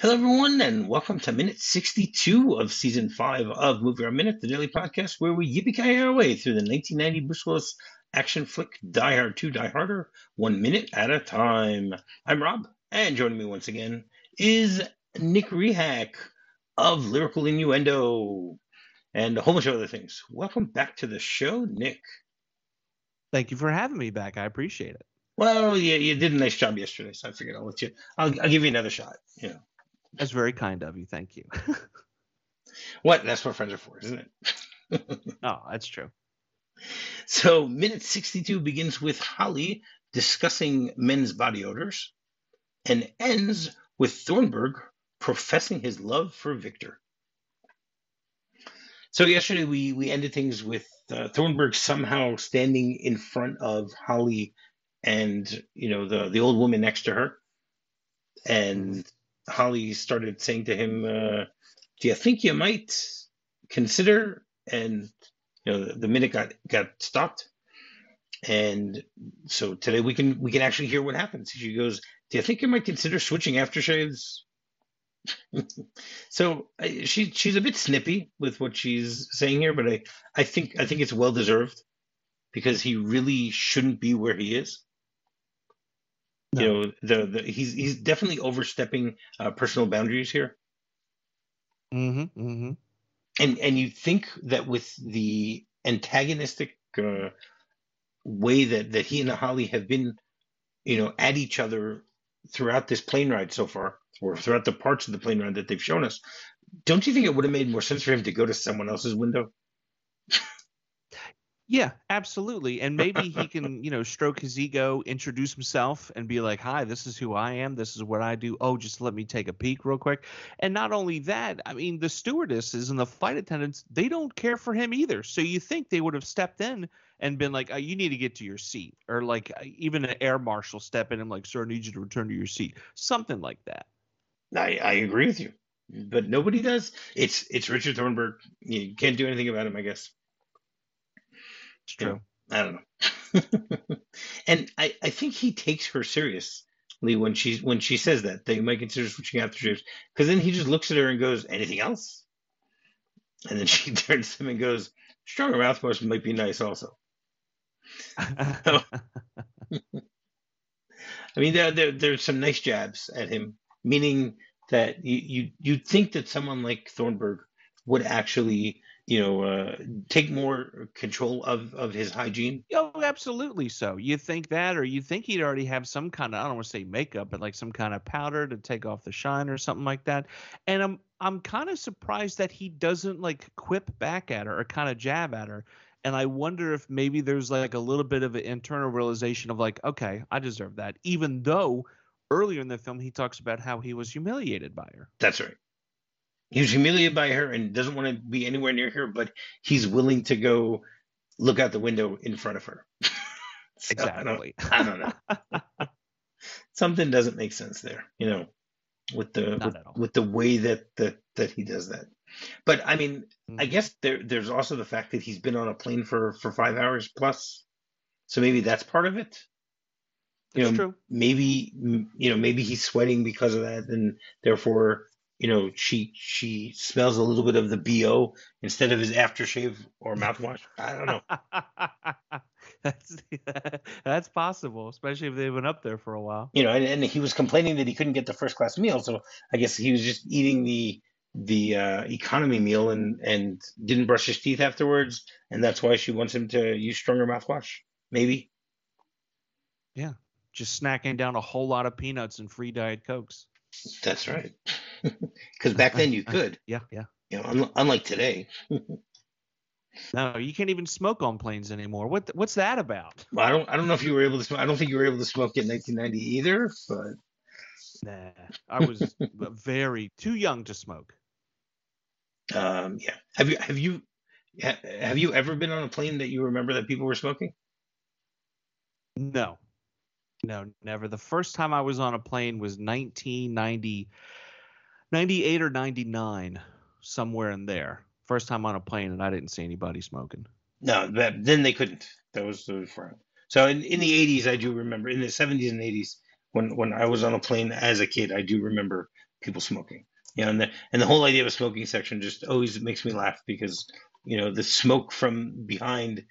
Hello, everyone, and welcome to minute 62 of season 5 of MovieRob Minute, the daily podcast where we yippee our way through the 1990 Bruce Willis action flick Die Hard 2 Die Harder, one minute at a time. I'm Rob, and joining me once again is Nick Rehak of Lyrical Innuendo and a whole bunch of other things. Welcome back to the show, Nick. Thank you for having me back. I appreciate it. Well, yeah, you did a nice job yesterday, so I figured I'll let you. I'll, I'll give you another shot. You know. That's very kind of you. Thank you. what? That's what friends are for, isn't it? oh, that's true. So, minute 62 begins with Holly discussing men's body odors and ends with Thornburg professing his love for Victor. So, yesterday we, we ended things with uh, Thornburg somehow standing in front of Holly and, you know, the, the old woman next to her. And Holly started saying to him, uh, "Do you think you might consider?" And you know, the, the minute got got stopped, and so today we can we can actually hear what happens. She goes, "Do you think you might consider switching aftershaves?" so I, she she's a bit snippy with what she's saying here, but I I think I think it's well deserved because he really shouldn't be where he is. No. You know, the, the he's he's definitely overstepping uh, personal boundaries here. Mm-hmm. Mm-hmm. And and you think that with the antagonistic uh, way that that he and Holly have been, you know, at each other throughout this plane ride so far, or throughout the parts of the plane ride that they've shown us, don't you think it would have made more sense for him to go to someone else's window? Yeah, absolutely. And maybe he can, you know, stroke his ego, introduce himself, and be like, "Hi, this is who I am. This is what I do. Oh, just let me take a peek real quick." And not only that, I mean, the stewardesses and the flight attendants, they don't care for him either. So you think they would have stepped in and been like, oh, "You need to get to your seat," or like uh, even an air marshal step in and like, "Sir, I need you to return to your seat," something like that. I I agree with you, but nobody does. It's it's Richard Thornburg. You can't do anything about him, I guess. It's true. I don't know. and I, I think he takes her seriously when she's when she says that that you might consider switching out the aftershaves because then he just looks at her and goes, "Anything else?" And then she turns to him and goes, "Stronger mouth mouthwash might be nice also." I mean, there, there there's some nice jabs at him, meaning that you you you'd think that someone like Thornburg would actually you know, uh, take more control of, of his hygiene? Oh, absolutely so. You think that, or you think he'd already have some kind of, I don't want to say makeup, but like some kind of powder to take off the shine or something like that. And I'm, I'm kind of surprised that he doesn't like quip back at her or kind of jab at her. And I wonder if maybe there's like a little bit of an internal realization of like, okay, I deserve that, even though earlier in the film he talks about how he was humiliated by her. That's right he was humiliated by her and doesn't want to be anywhere near her, but he's willing to go look out the window in front of her. so exactly. I don't, I don't know. Something doesn't make sense there, you know, with the with, with, the way that that that he does that. But I mean, mm-hmm. I guess there there's also the fact that he's been on a plane for for five hours plus, so maybe that's part of it. You that's know, true. maybe you know maybe he's sweating because of that, and therefore you know, she she smells a little bit of the bo instead of his aftershave or mouthwash. I don't know. that's that's possible, especially if they've been up there for a while. You know, and, and he was complaining that he couldn't get the first class meal, so I guess he was just eating the the uh, economy meal and and didn't brush his teeth afterwards, and that's why she wants him to use stronger mouthwash. Maybe. Yeah, just snacking down a whole lot of peanuts and free diet cokes. That's right. Because back then you could. Yeah, yeah. You know, unlike today. no, you can't even smoke on planes anymore. What what's that about? Well, I don't I don't know if you were able to smoke. I don't think you were able to smoke in 1990 either, but Nah, I was very too young to smoke. Um, yeah. Have you have you have you ever been on a plane that you remember that people were smoking? No, no, never. The first time I was on a plane was 1990, 98 or 99, somewhere in there. First time on a plane, and I didn't see anybody smoking. No, that, then they couldn't. That was the front. So in, in the 80s, I do remember, in the 70s and 80s, when, when I was on a plane as a kid, I do remember people smoking. You know, and the and the whole idea of a smoking section just always makes me laugh because you know the smoke from behind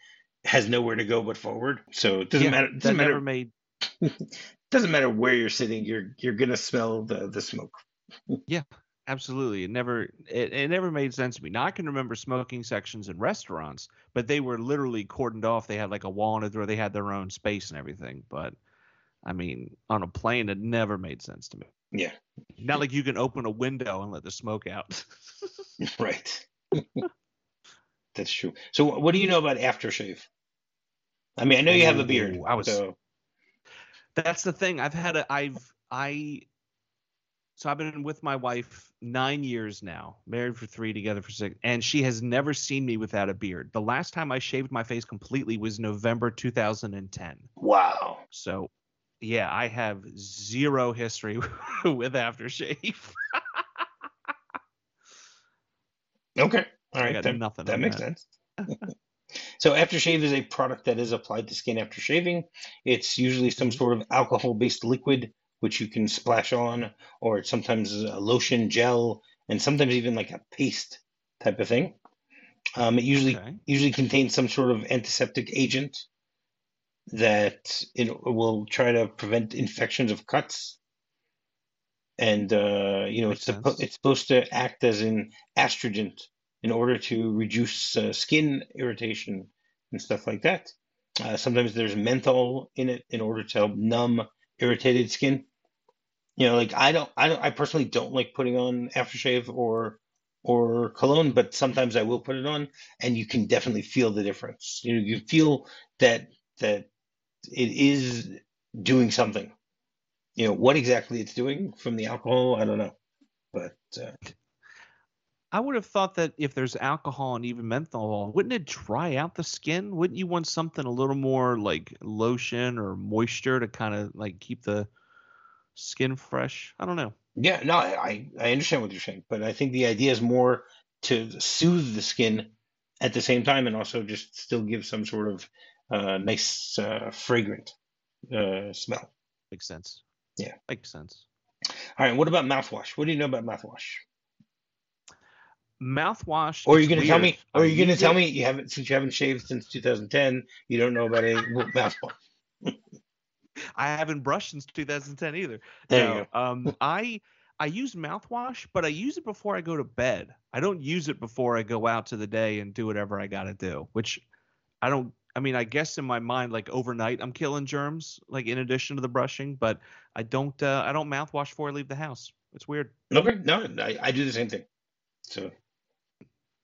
has nowhere to go but forward. So it doesn't Yeah, matter. It doesn't matter. made. doesn't matter where you're sitting. You're you're gonna smell the the smoke. Yeah, absolutely. It never. It, it never made sense to me. Now I can remember smoking sections in restaurants, but they were literally cordoned off. They had like a wall in it where they had their own space and everything. But I mean, on a plane, it never made sense to me. Yeah, Not like you can open a window and let the smoke out. right. That's true. So what do you know about aftershave? I mean, I know you have a beard. Ooh, I was- so That's the thing. I've had a I've I so I've been with my wife nine years now, married for three, together for six, and she has never seen me without a beard. The last time I shaved my face completely was November 2010. wow. So yeah, I have zero history with aftershave. Okay. All right. That, nothing that makes that. sense. so aftershave is a product that is applied to skin after shaving. It's usually some mm-hmm. sort of alcohol-based liquid which you can splash on, or sometimes a lotion, gel, and sometimes even like a paste type of thing. Um, it usually Okay. usually contains some sort of antiseptic agent that it will try to prevent infections of cuts. And uh, you know, Makes it's suppo- it's supposed to act as an astringent in order to reduce uh, skin irritation and stuff like that. Uh, sometimes there's menthol in it in order to help numb irritated skin. You know, like I don't, I don't, I personally don't like putting on aftershave or or cologne, but sometimes I will put it on, and you can definitely feel the difference. You know, you feel that that it is doing something. You know, what exactly it's doing from the alcohol, I don't know, but uh, I would have thought that if there's alcohol and even menthol, wouldn't it dry out the skin? Wouldn't you want something a little more like lotion or moisture to kind of like keep the skin fresh? I don't know. Yeah, no, I, I understand what you're saying, but I think the idea is more to soothe the skin at the same time and also just still give some sort of uh, nice uh, fragrant uh, smell. Makes sense. Yeah. Makes sense. All right, what about mouthwash? What do you know about mouthwash? Mouthwash. Or are you going to tell me? Or are you going to tell me you haven't since you haven't shaved since 2010? You don't know about any mouthwash. I haven't brushed since 2010 either. There no, you um, I I use mouthwash, but I use it before I go to bed. I don't use it before I go out to the day and do whatever I got to do. Which I don't. I mean, I guess in my mind, like overnight, I'm killing germs, like in addition to the brushing. But I don't. Uh, I don't mouthwash before I leave the house. It's weird. Okay, no, I, I do the same thing. So,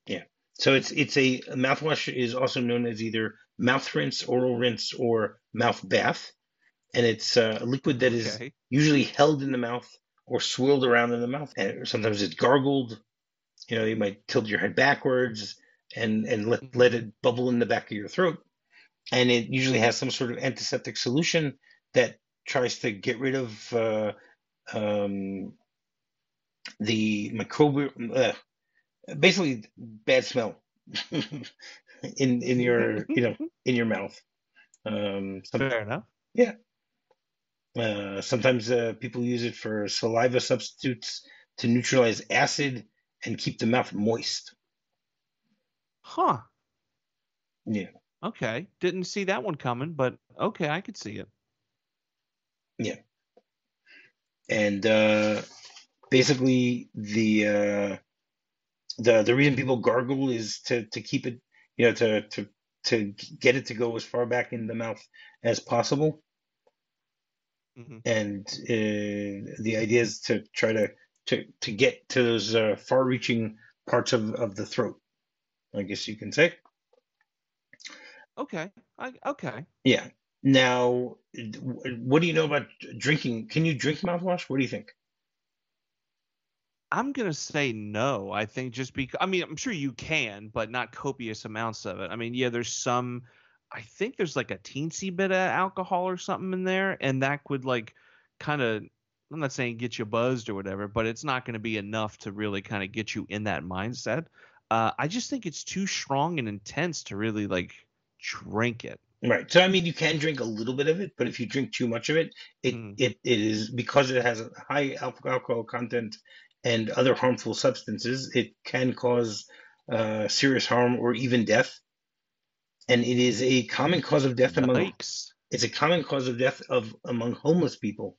yeah. So it's it's a mouthwash is also known as either mouth rinse, oral rinse, or mouth bath, and it's uh, a liquid that is Okay. usually held in the mouth or swirled around in the mouth, and sometimes it's gargled. You know, you might tilt your head backwards and and let let it bubble in the back of your throat, and it usually has some sort of antiseptic solution that tries to get rid of uh, um, the microbial, uh, basically bad smell in in your you know in your mouth. Um, Fair enough. Uh, sometimes uh, people use it for saliva substitutes to neutralize acid and keep the mouth moist. Huh. Yeah. Okay. Didn't see that one coming, but okay, I could see it. Yeah. And uh, basically the uh, the the reason people gargle is to to keep it you know to to to get it to go as far back in the mouth as possible hmm and uh, the idea is to try to to to get to those uh, far-reaching parts of of the throat i guess you can say Okay. I, okay. yeah now what do you know about drinking can you drink mouthwash what do you think I'm gonna say no. I think just because I mean I'm sure you can, but not copious amounts of it. I mean, yeah, there's some. I think there's like a teensy bit of alcohol or something in there, and that could like kind of. I'm not saying get you buzzed or whatever, but it's not going to be enough to really kind of get you in that mindset. Uh, I just think it's too strong and intense to really like drink it. Right. So I mean, you can drink a little bit of it, but if you drink too much of it, it Mm. it, it is because it has a high alcohol alcohol content and other harmful substances. It can cause uh, serious harm or even death. And it is a common cause of death among Yikes. it's a common cause of death of among homeless people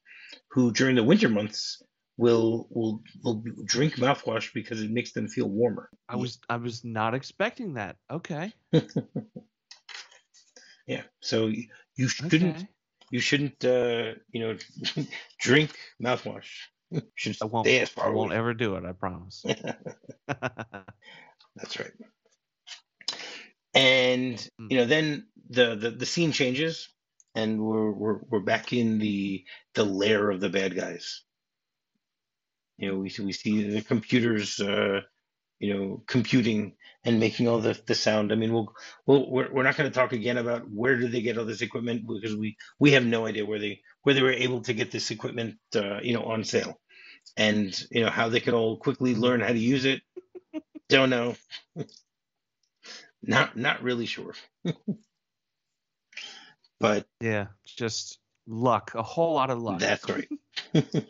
who during the winter months will will will drink mouthwash because it makes them feel warmer. I was I was not expecting that. Okay. Yeah. So you, shouldn't Okay. you shouldn't uh, you know drink mouthwash. You should I won't I won't ever do it, I promise. That's right. And Hmm. you know, then the, the the scene changes, and we're we're we're back in the the lair of the bad guys. You know, we see we see the computers, uh, you know, computing and making all the the sound. I mean, we'll we'll we're, we're not going to talk again about where did they get all this equipment because we we have no idea where they where they were able to get this equipment, uh, you know, on sale, and you know how they could all quickly learn how to use it. Don't know. Not not really sure. but yeah, just luck, a whole lot of luck. that's right.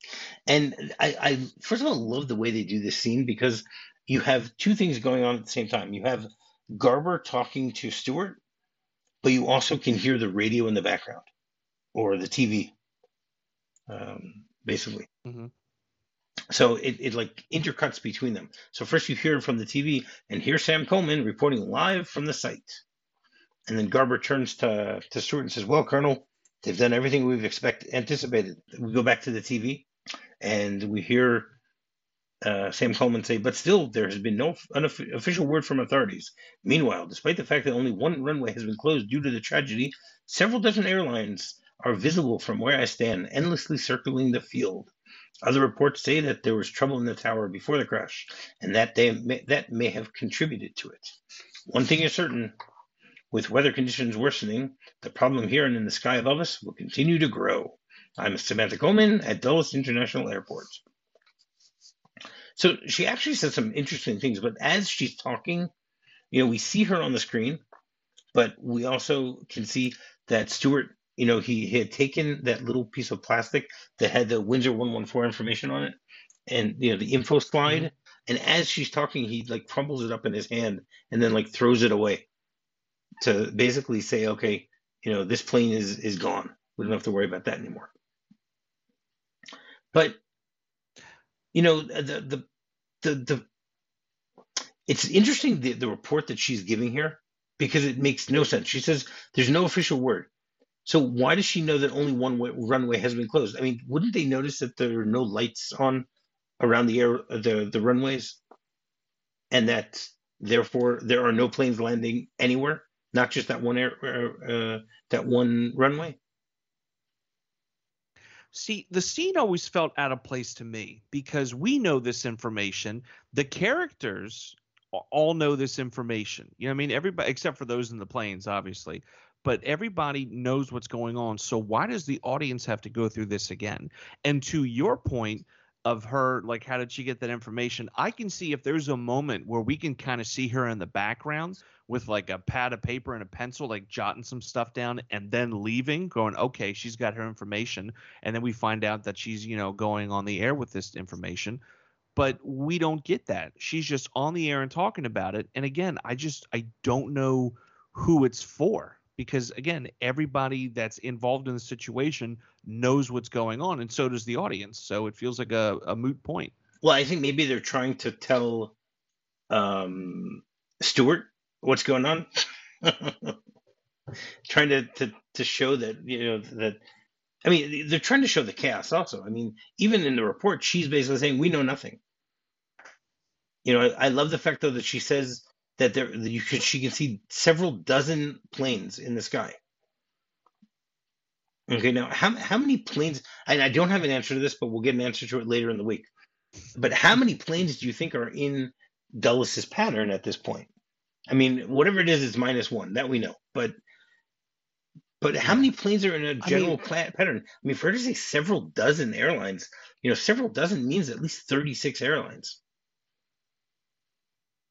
and I, I first of all love the way they do this scene because you have two things going on at the same time. You have Garber talking to Stuart, but you also can hear the radio in the background or the TV, um, basically. Mhm. So it, it like intercuts between them. So first you hear it from the TV, and here's Sam Coleman reporting live from the site. And then Garber turns to, to Stuart and says, Well, Colonel, they've done everything we've expect, anticipated. We go back to the TV, and we hear uh, Sam Coleman say, But still, there has been no official word from authorities. Meanwhile, despite the fact that only one runway has been closed due to the tragedy, several dozen airlines are visible from where I stand, endlessly circling the field. Other reports say that there was trouble in the tower before the crash, and that they may, that may have contributed to it. One thing is certain: with weather conditions worsening, the problem here and in the sky above us will continue to grow. I'm Samantha Coleman at Dulles International Airport. So she actually says some interesting things, but as she's talking, you know, we see her on the screen, but we also can see that Stuart, you know, he, he had taken that little piece of plastic that had the Windsor 114 information on it and, you know, the info slide. Mm-hmm. And as she's talking, he like crumbles it up in his hand and then like throws it away to basically say, okay, you know, this plane is, is gone. We don't have to worry about that anymore. But, you know, the, the, the, the, it's interesting the, the report that she's giving here because it makes no sense. She says there's no official word. So why does she know that only one way, runway has been closed? I mean, wouldn't they notice that there are no lights on around the air the the runways, and that therefore there are no planes landing anywhere, not just that one air uh, that one runway? See, the scene always felt out of place to me because we know this information. The characters all know this information. You know I mean? Everybody except for those in the planes, obviously. But everybody knows what's going on. So why does the audience have to go through this again? And to your point of her, like, how did she get that information? I can see if there's a moment where we can kind of see her in the background with like a pad of paper and a pencil, like jotting some stuff down and then leaving, going, okay, she's got her information. And then we find out that she's, you know, going on the air with this information. But we don't get that. She's just on the air and talking about it. And again, I just, I don't know who it's for because again everybody that's involved in the situation knows what's going on and so does the audience so it feels like a, a moot point Well, I think maybe they're trying to tell um, Stuart what's going on, trying to, to to show that you know that. I mean, they're trying to show the chaos. Also, I mean, even in the report, she's basically saying we know nothing. You know, I, I love the fact though that she says that there that you could she can see several dozen planes in the sky. Okay, now how how many planes? And I don't have an answer to this, but we'll get an answer to it later in the week. But how many planes do you think are in Dulles' pattern at this point? I mean, whatever it is, it's minus one. That we know. But but how many planes are in a general mean- pla- pattern? I mean, for her to say several dozen airlines, you know, several dozen means at least thirty-six airlines.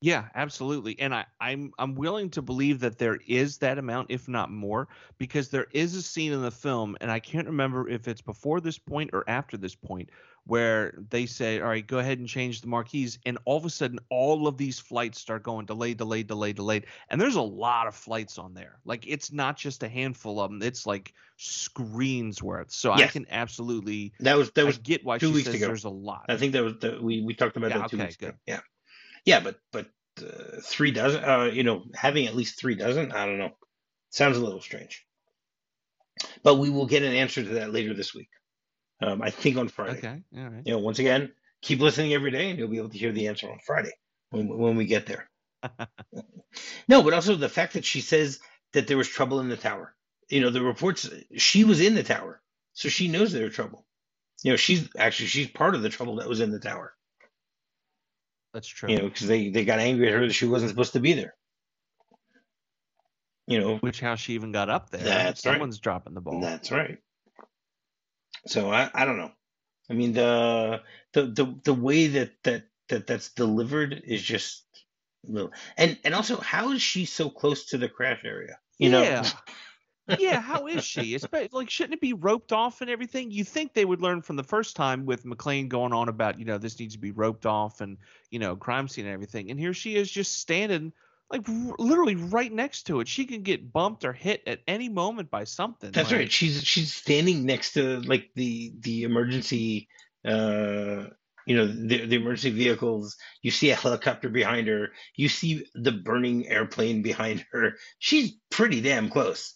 Yeah, absolutely. And I, I'm I'm willing to believe that there is that amount, if not more, because there is a scene in the film, and I can't remember if it's before this point or after this point, where they say, All right, go ahead and change the marquees, and all of a sudden all of these flights start going delayed, delayed, delayed, delayed. And there's a lot of flights on there. Like it's not just a handful of them, it's like screens worth. So I can absolutely That was that I was get why two she weeks says ago. there's a lot. I think that was the, we we talked about Yeah, that two okay, weeks ago. good. Yeah, yeah, but but uh, three dozen. Uh, you know, having at least three dozen. I don't know. Sounds a little strange. But we will get an answer to that later this week. Um, I think on Friday. Okay. All right. You know, once again, keep listening every day, and you'll be able to hear the answer on Friday when when we get there. no, but also the fact that she says that there was trouble in the tower. You know, the reports she was in the tower, so she knows there was trouble. You know, she's actually she's part of the trouble that was in the tower. That's true. You know, because they they got angry at her that she wasn't supposed to be there. You know, Which how she even got up there. That's right. Someone's dropping the ball. That's right. So I, I don't know. I mean the the the, the way that, that that that's delivered is just little and and also how is she so close to the crash area? You know yeah. how is she? It's like shouldn't it be roped off and everything? You think they would learn from the first time with McClane going on about, you know, this needs to be roped off and, you know, crime scene and everything. And here she is just standing like r- literally right next to it. She can get bumped or hit at any moment by something. That's like- right. She's she's standing next to like the the emergency uh you know the the emergency vehicles. You see a helicopter behind her. You see the burning airplane behind her. She's pretty damn close.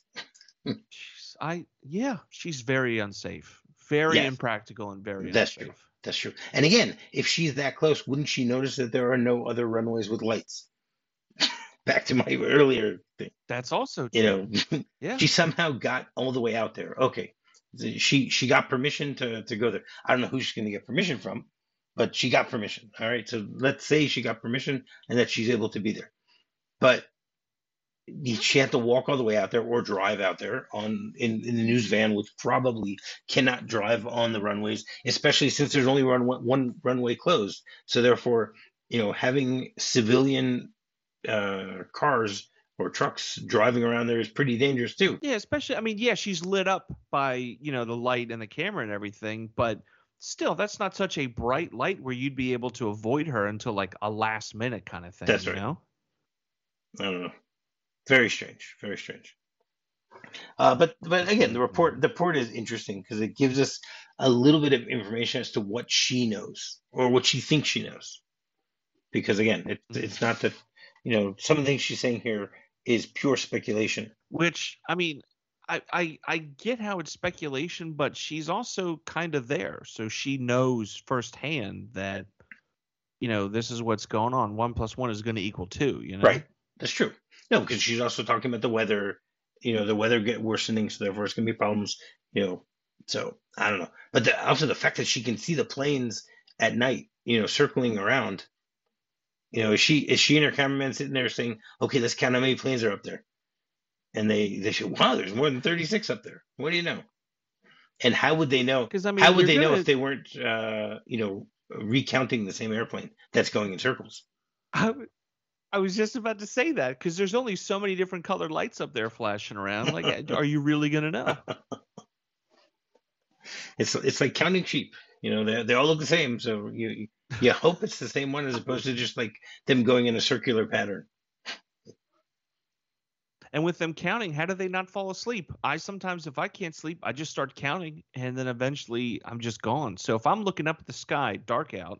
She's, I yeah, she's very unsafe. Very Yes. impractical and very That's unsafe. true. That's true. And again, if she's that close, wouldn't she notice that there are no other runways with lights? Back to my earlier thing. That's also You know, yeah. she somehow got all the way out there. Okay. She she got permission to, to go there. I don't know who she's going to get permission from, but she got permission. All right. So let's say she got permission and that she's able to be there. But she had to walk all the way out there or drive out there on in, in the news van, which probably cannot drive on the runways, especially since there's only run, one runway closed. So therefore, you know, having civilian uh, cars or trucks driving around there is pretty dangerous too. Yeah, especially I mean, yeah, she's lit up by, you know, the light and the camera and everything, but still that's not such a bright light where you'd be able to avoid her until like a last minute kind of thing. That's you right. know? I don't know. Very strange. Very strange. Uh, but but again, the report the report is interesting because it gives us a little bit of information as to what she knows or what she thinks she knows. Because again, it, it's not that you know some of the things she's saying here is pure speculation. Which I mean, I, I I get how it's speculation, but she's also kind of there, so she knows firsthand that you know this is what's going on. One plus one is going to equal two. You know, Right. That's true. No, because she's also talking about the weather. You know, the weather get worsening, so therefore it's going to be problems. You know, so I don't know. But the, also the fact that she can see the planes at night, you know, circling around. You know, is she is she and her cameraman sitting there saying, "Okay, let's count how many planes are up there," and they they say, "Wow, there's more than thirty six up there." What do you know? And how would they know? Because I mean, how would they know if they weren't, uh, you know, recounting the same airplane that's going in circles? I, I was just about to say that because there's only so many different colored lights up there flashing around. Like, are you really gonna know? It's it's like counting sheep. You know, they they all look the same. So you you hope it's the same one as opposed to just like them going in a circular pattern. And with them counting, how do they not fall asleep? I sometimes, if I can't sleep, I just start counting, and then eventually I'm just gone. So if I'm looking up at the sky, dark out,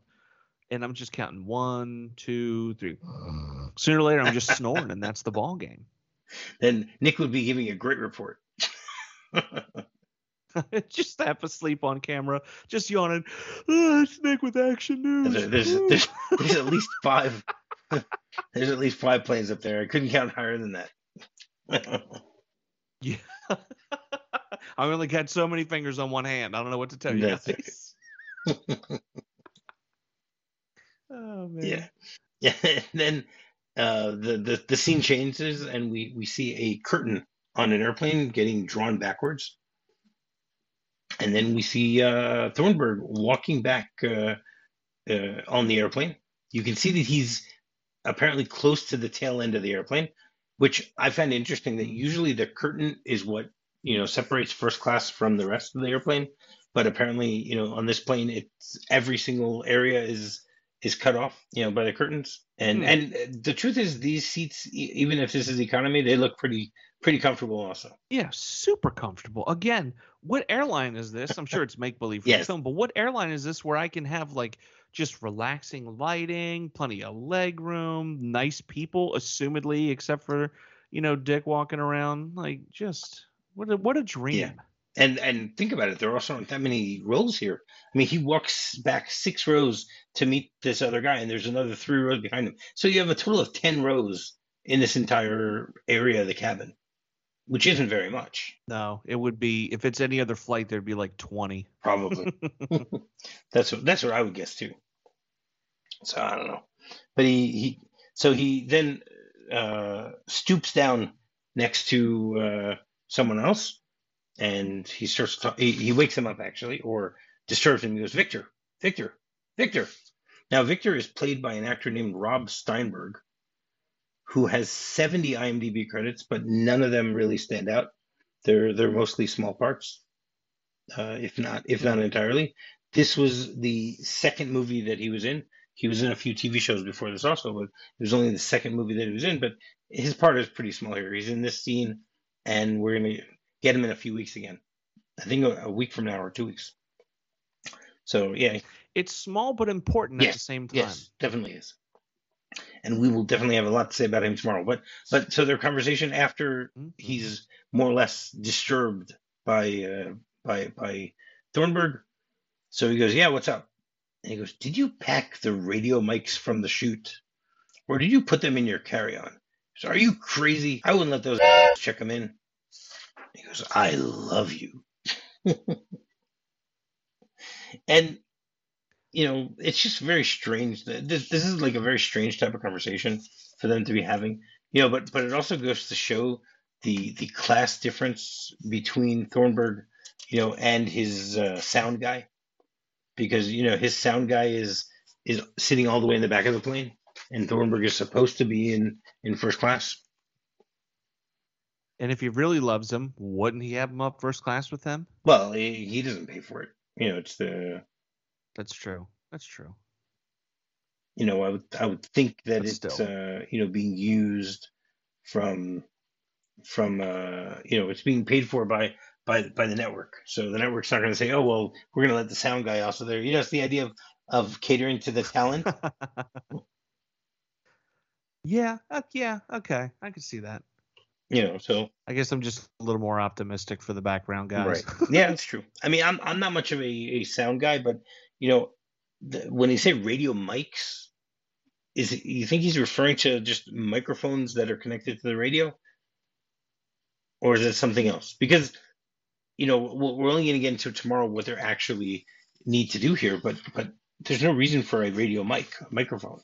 and I'm just counting one, two, three, sooner or later I'm just snoring, and that's the ball game. Then Nick would be giving a great report. just half asleep on camera, just yawning. Oh, it's Nick with action news. There- there's there's there's at least five. There's at least five planes up there. I couldn't count higher than that. Yeah. I only got so many fingers on one hand. I don't know what to tell you That's guys. Oh man. yeah, yeah. And then uh, the the the scene changes, and we we see a curtain on an airplane getting drawn backwards, and then we see uh, Thornburg walking back uh, uh, on the airplane. You can see that he's apparently close to the tail end of the airplane, which I find interesting. That usually the curtain is what you know separates first class from the rest of the airplane, but apparently you know on this plane, it's every single area is is cut off, you know, by the curtains. And Hmm. and the truth is, these seats, even if this is economy, they look pretty pretty comfortable also. Yeah, super comfortable. Again, what airline is this? I'm sure it's make believe for Yes. the film, but what airline is this where I can have like just relaxing lighting, plenty of leg room, nice people, assumedly, except for you know Dick walking around, like just what a what a dream. And and think about it, there also aren't that many rows here. I mean, he walks back six rows to meet this other guy, and there's another three rows behind him. So you have a total of ten rows in this entire area of the cabin, which isn't very much, No, it would be if it's any other flight, there'd be like 20. probably. that's what that's what I would guess too. So I don't know, but he he so he then uh, stoops down next to uh, someone else, and he starts to, he, he wakes him up actually, or disturbs him. He goes, "Victor, Victor, Victor." Now Victor is played by an actor named Rob Steinberg, who has 70 IMDb credits, but none of them really stand out. They're they're mostly small parts, uh, if not if not entirely. This was the second movie that he was in. He was in a few TV shows before this also, but it was only the second movie that he was in. But his part is pretty small here. He's in this scene, and we're gonna get him in a few weeks again. I think a, a week from now or two weeks. So yeah, It's small but important at the same time. Yes, definitely is. And we will definitely have a lot to say about him tomorrow. But but so their conversation after Mhm. he's more or less disturbed by uh, by by Thornburg. So he goes, "Yeah, what's up?" And he goes, "Did you pack the radio mics from the shoot, or did you put them in your carry-on?" So are you crazy? I wouldn't let those check them in. He goes, "I love you," and you know, it's just very strange. that This this is like a very strange type of conversation for them to be having. You know, but but it also goes to show the the class difference between Thornburg, you know, and his uh, sound guy, because you know his sound guy is is sitting all the way in the back of the plane, and Thornburg is supposed to be in in first class. And if he really loves him, wouldn't he have him up first class with him? Well, he, he doesn't pay for it. You know, it's the That's true. That's true. you know, I would I would think that But it's uh, you know being used from from uh, you know it's being paid for by by by the network. So the network's not going to say, oh well, we're going to let the sound guy also there. You know, it's the idea of of catering to the talent. yeah. Uh, yeah. Okay. I can see that. You know, so I guess I'm just a little more optimistic for the background guys. right, yeah, that's true. I mean, I'm I'm not much of a, a sound guy, but you know, the, when he say radio mics, is it, you think he's referring to just microphones that are connected to the radio, or is it something else? Because you know, we're only going to get into tomorrow what they actually need to do here, but but there's no reason for a radio mic a microphone.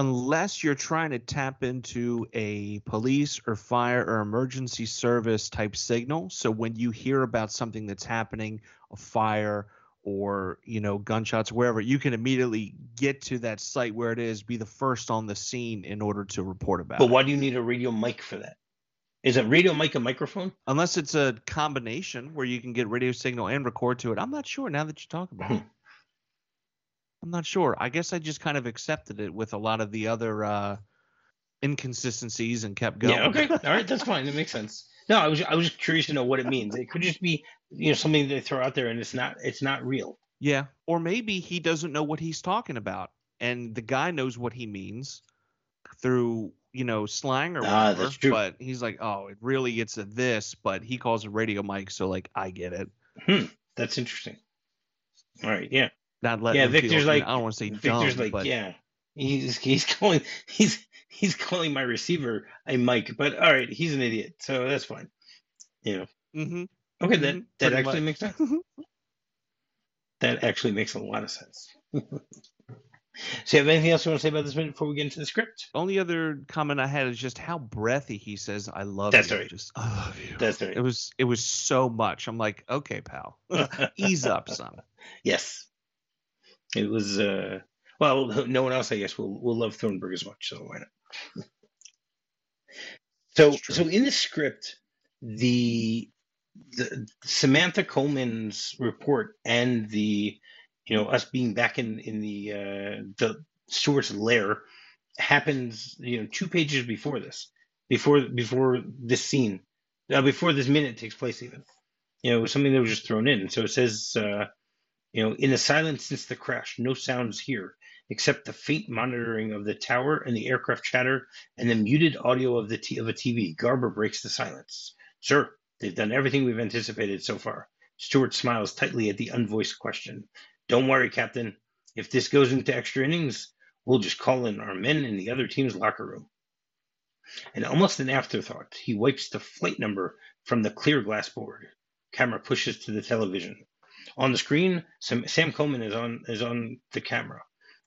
Unless you're trying to tap into a police or fire or emergency service type signal. So when you hear about something that's happening, a fire or, you know, gunshots, wherever, you can immediately get to that site where it is, be the first on the scene in order to report about But it. why do you need a radio mic for that? Is a radio mic a microphone? Unless it's a combination where you can get radio signal and record to it. I'm not sure now that you talk about hmm. it. I'm not sure. I guess I just kind of accepted it with a lot of the other uh, inconsistencies and kept going. Yeah, okay. All right, that's fine. That makes sense. No, I was I was just curious to know what it means. It could just be, you know, something they throw out there and it's not it's not real. Yeah. Or maybe he doesn't know what he's talking about. And the guy knows what he means through, you know, slang or Ah, whatever. But he's like, oh, it really gets a this, but he calls it radio mic, so like I get it. Hmm, that's interesting. All right, yeah. Not letting Yeah, feel- Victor's know, like- I don't want to say Victor's dumb, like, but yeah. He's he's calling he's he's calling my receiver a mic, but all right, he's an idiot, so that's fine. You know. Mhm. Okay, that Mhm, that pretty actually much. makes sense. That actually makes a lot of sense. so, you have anything else you want to say about this minute before we get into the script? Only other comment I had is just how breathy he says, "I love That's you." right. Just I love you. That's right. It was it was so much. I'm like, okay, pal, ease up some. Yes. It was uh Well, no one else, I guess, will will love Thornburg as much. So why not? So, so in the script, the the Samantha Coleman's report and the you know us being back in in the uh, the Stuart's lair happens you know two pages before this before before this scene uh, before this minute takes place even you know it was something that was just thrown in so it says uh, you know in the silence since the crash no sounds here except the faint monitoring of the tower and the aircraft chatter and the muted audio of the t- of a TV Garber breaks the silence sir They've done everything we've anticipated so far. Stuart smiles tightly at the unvoiced question. Don't worry, Captain. If this goes into extra innings, we'll just call in our men in the other team's locker room. And almost an afterthought, he wipes the flight number from the clear glass board. Camera pushes to the television. On the screen, Sam, Sam Coleman is on is on the camera,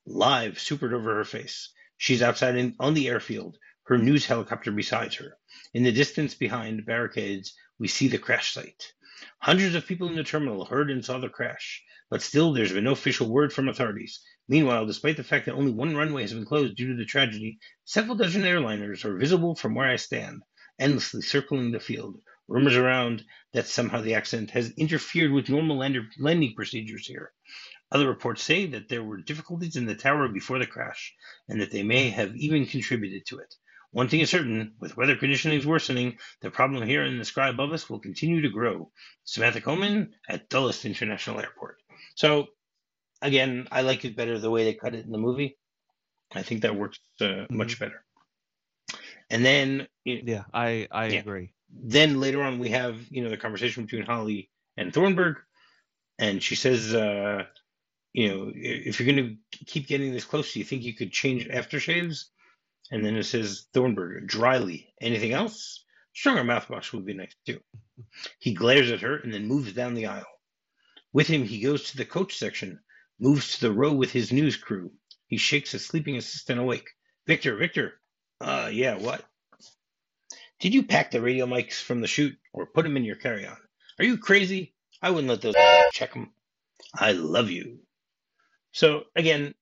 live, supered over her face. She's outside in, on the airfield, her news helicopter beside her. In the distance behind barricades, we see the crash site. Hundreds of people in the terminal heard and saw the crash, but still there's been no official word from authorities. Meanwhile, despite the fact that only one runway has been closed due to the tragedy, several dozen airliners are visible from where I stand, endlessly circling the field. Rumors around that somehow the accident has interfered with normal lander, landing procedures here. Other reports say that there were difficulties in the tower before the crash, and that they may have even contributed to it. One thing is certain, with weather conditions worsening, the problem here in the sky above us will continue to grow. Samantha Coleman at Dulles International Airport. So, again, I like it better the way they cut it in the movie. I think that works uh, mm-hmm. much better. And then, yeah, I I yeah. agree. Then later on, we have you know the conversation between Holly and Thornburg, and she says, uh, you know, if you're going to keep getting this close, do you think you could change aftershaves? And then it says Thornburg, dryly. Anything else? Stronger mouthwash would be nice too. He glares at her and then moves down the aisle. With him, he goes to the coach section, moves to the row with his news crew. He shakes his sleeping assistant awake. Victor, Victor. Uh, yeah, what? Did you pack the radio mics from the shoot or put them in your carry on? Are you crazy? I wouldn't let those check them. I love you. So, again,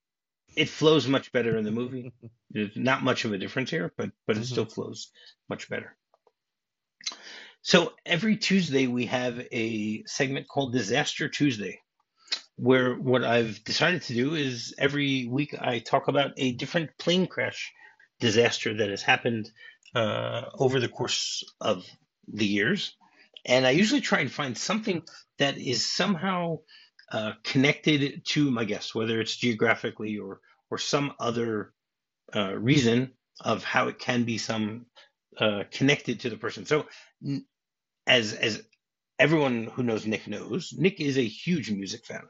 it flows much better in the movie. There's not much of a difference here, but but it mm-hmm. still flows much better. So every Tuesday we have a segment called Disaster Tuesday, where what I've decided to do is every week I talk about a different plane crash disaster that has happened uh, over the course of the years, and I usually try and find something that is somehow uh, connected to my guest, whether it's geographically or or some other uh, reason of how it can be some uh, connected to the person. So, as as everyone who knows Nick knows, Nick is a huge music fan.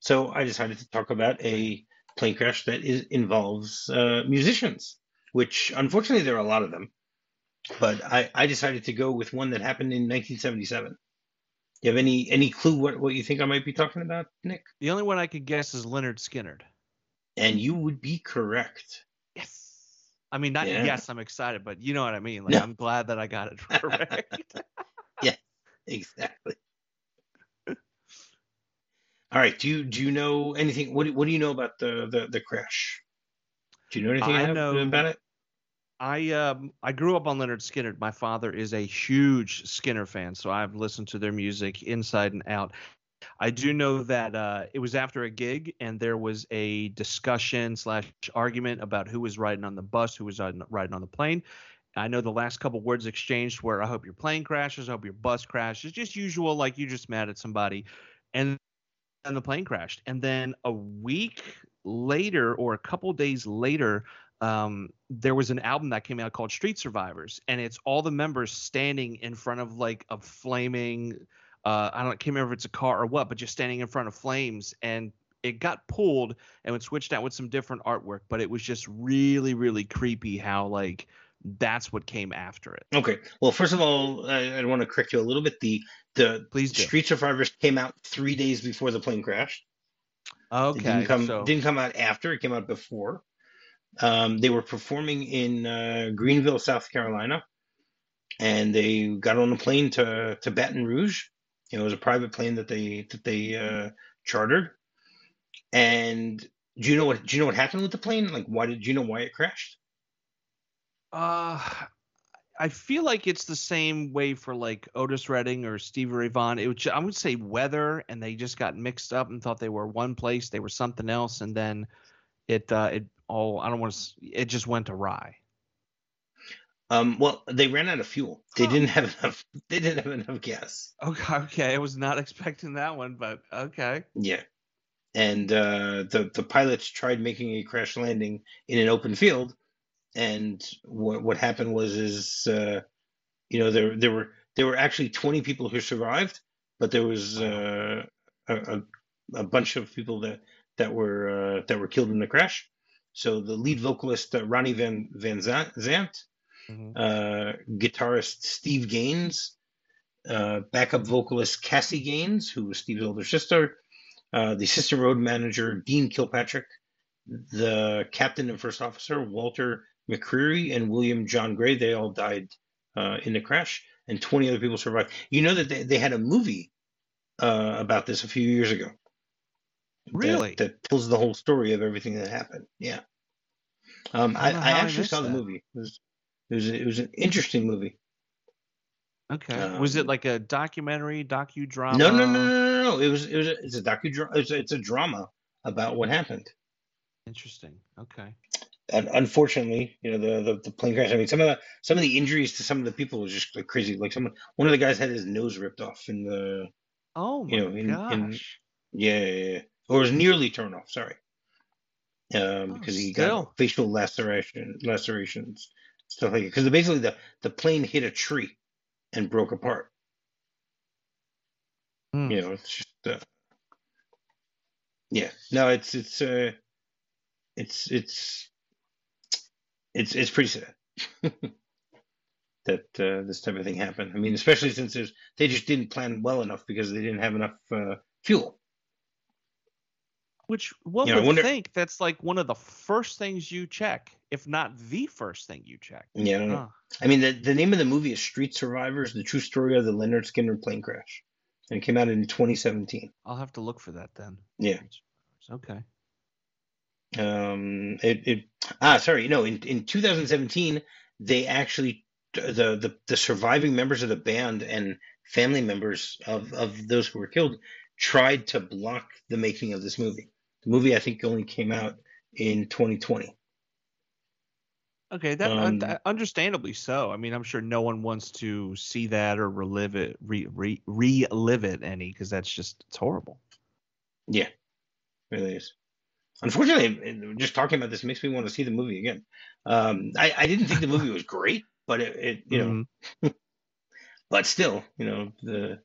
So I decided to talk about a plane crash that is, involves uh, musicians, which unfortunately there are a lot of them. But I, I decided to go with one that happened in 1977 you have any any clue what, what you think I might be talking about, Nick? The only one I could guess is Lynyrd Skynyrd. And you would be correct. Yes. I mean, not yeah. yes, I'm excited, but you know what I mean. Like, no. I'm glad that I got it correct. yeah, exactly. All right. Do you do you know anything? What do, what do you know about the the, the crash? Do you know anything I know, about it? I um I grew up on Lynyrd Skynyrd. My father is a huge Skinner fan, so I've listened to their music inside and out. I do know that uh, it was after a gig, and there was a discussion slash argument about who was riding on the bus, who was riding on the plane. I know the last couple words exchanged were, "I hope your plane crashes. I hope your bus crashes." Just usual, like you just mad at somebody, and and the plane crashed. And then a week later, or a couple days later, um, there was an album that came out called Street Survivors, and it's all the members standing in front of like a flaming, uh, I don't can't remember if it's a car or what, but just standing in front of flames, and it got pulled and it switched out with some different artwork, but it was just really, really creepy how like that's what came after it. Okay. Well, first of all, I, I want to correct you a little bit. The the Please do. Street Survivors came out three days before the plane crashed. Okay. It didn't come so... didn't come out after. It came out before. Um, they were performing in uh, Greenville, South Carolina, and they got on a plane to to Baton Rouge. It was a private plane that they that they uh, chartered, and Do you know what? Do you know what happened with the plane? Like, why did you know why it crashed? Uh, I feel like it's the same way for like Otis Redding or Stevie Ray Vaughan. It would, I would say weather, and they just got mixed up and thought they were one place, they were something else, and then it uh, it all I don't want to. It just went awry. Um, well, they ran out of fuel. They didn't have enough. They didn't have enough gas. Okay, okay. I was not expecting that one, but okay. Yeah, and uh, the the pilots tried making a crash landing in an open field, and what what happened was is uh, you know there there were there were actually twenty people who survived, but there was uh, a, a, a bunch of people that that were uh, that were killed in the crash. So the lead vocalist uh, Ronnie Van Van Zant mm-hmm. uh, guitarist Steve Gaines, uh, backup vocalist Cassie Gaines, who was Steve's older sister, uh, the assistant road manager Dean Kilpatrick, the captain and first officer Walter McCreary, and William John Gray. They all died uh, in the crash, and 20 other people survived. You know that they, they had a movie uh, about this a few years ago. Really? That, that, tells the whole story of everything that happened. Yeah. Um, I, I, I actually saw that. the movie. It was it was it was an interesting movie. Okay. Um, was it um, like a documentary, docudrama? No, no, no, no, no, no. It was it was a, it's a docudrama. It's a, it's a drama about what happened. Interesting. Okay. And unfortunately, you know the, the, the plane crash. I mean, some of the some of the injuries to some of the people was just like crazy. Like someone, one of the guys had his nose ripped off in the. Oh my you know, in, gosh. In, yeah, yeah, yeah, or was nearly torn off. Sorry. Um, oh, because he still. got facial laceration, lacerations stuff like that. Because basically the the plane hit a tree and broke apart. Mm. You know, it's just uh, yeah. No, it's it's uh, it's it's it's it's pretty sad that uh, this type of thing happened. I mean, especially since there's they just didn't plan well enough because they didn't have enough uh, fuel. Which one you know, would wonder... think that's like one of the first things you check, if not the first thing you check. Yeah, I, huh. I mean, the, the name of the movie is Street Survivors: The True Story of the Lynyrd Skynyrd Plane Crash, and it came out in 2017. I'll have to look for that then. Yeah. Okay. Um. It. it ah. Sorry. No. In in 2017, they actually the the the surviving members of the band and family members of of those who were killed tried to block the making of this movie. The movie, I think, only came out in 2020. Okay, that um, understandably so. I mean, I'm sure no one wants to see that or relive it, re, re, relive it any, because that's just it's horrible. Yeah, it really is. Unfortunately, just talking about this makes me want to see the movie again. Um, I, I didn't think the movie was great, but it, it you know, mm-hmm. but still, you know, the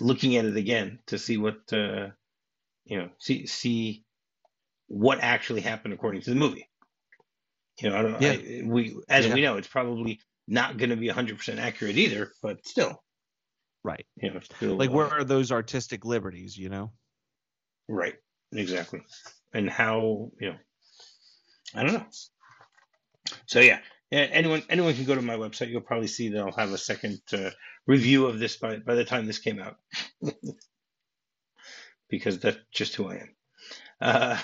looking at it again to see what uh, you know see see what actually happened according to the movie. You know, I don't. Yeah. I, we as yeah. we know, it's probably not going to be 100% accurate either, but still. Right. You know, still, like where uh, are those artistic liberties? You know. Right. Exactly. And how you know. I don't know. So yeah, yeah, anyone anyone can go to my website. You'll probably see that I'll have a second uh, review of this by by the time this came out, because that's just who I am. Uh,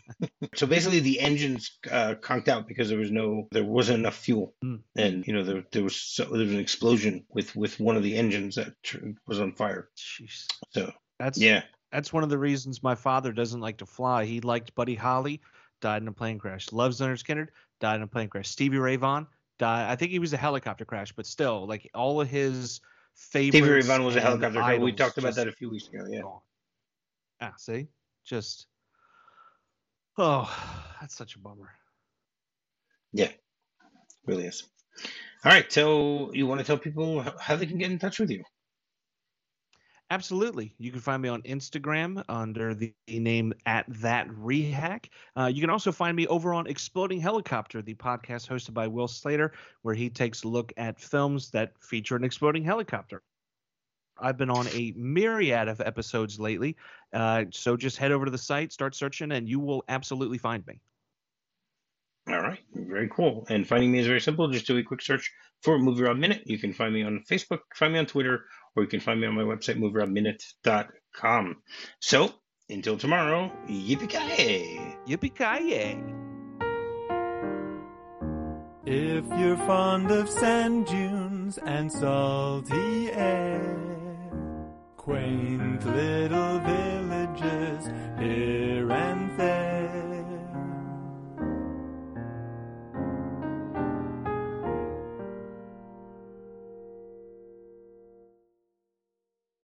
so basically, the engines uh, conked out because there was no, there wasn't enough fuel, mm. and you know there there was so, there was an explosion with with one of the engines that was on fire. Jeez. So that's yeah, that's one of the reasons my father doesn't like to fly. He liked Buddy Holly, died in a plane crash. Loves Lynyrd Skynyrd, died in a plane crash. Stevie Ray Vaughan died. I think he was a helicopter crash, but still, like all of his favorites. Stevie Ray Vaughan was a helicopter crash. We talked about that a few weeks ago. Yeah. Gone. Ah, see, just oh, that's such a bummer. Yeah, really is. All right, so you want to tell people how they can get in touch with you? Absolutely. You can find me on Instagram under the name at that rehak. Uh, you can also find me over on Exploding Helicopter, the podcast hosted by Will Slater, where he takes a look at films that feature an exploding helicopter. I've been on a myriad of episodes lately. Uh, so just head over to the site, start searching, and you will absolutely find me. All right, very cool. And finding me is very simple. Just do a quick search for MovieRob Minute. You can find me on Facebook, find me on Twitter, or you can find me on my website, movierobminute.com. So Until tomorrow, yippee-ki-yay! Yippee-ki-yay! If you're fond of sand dunes and salty air, quaint little villages here and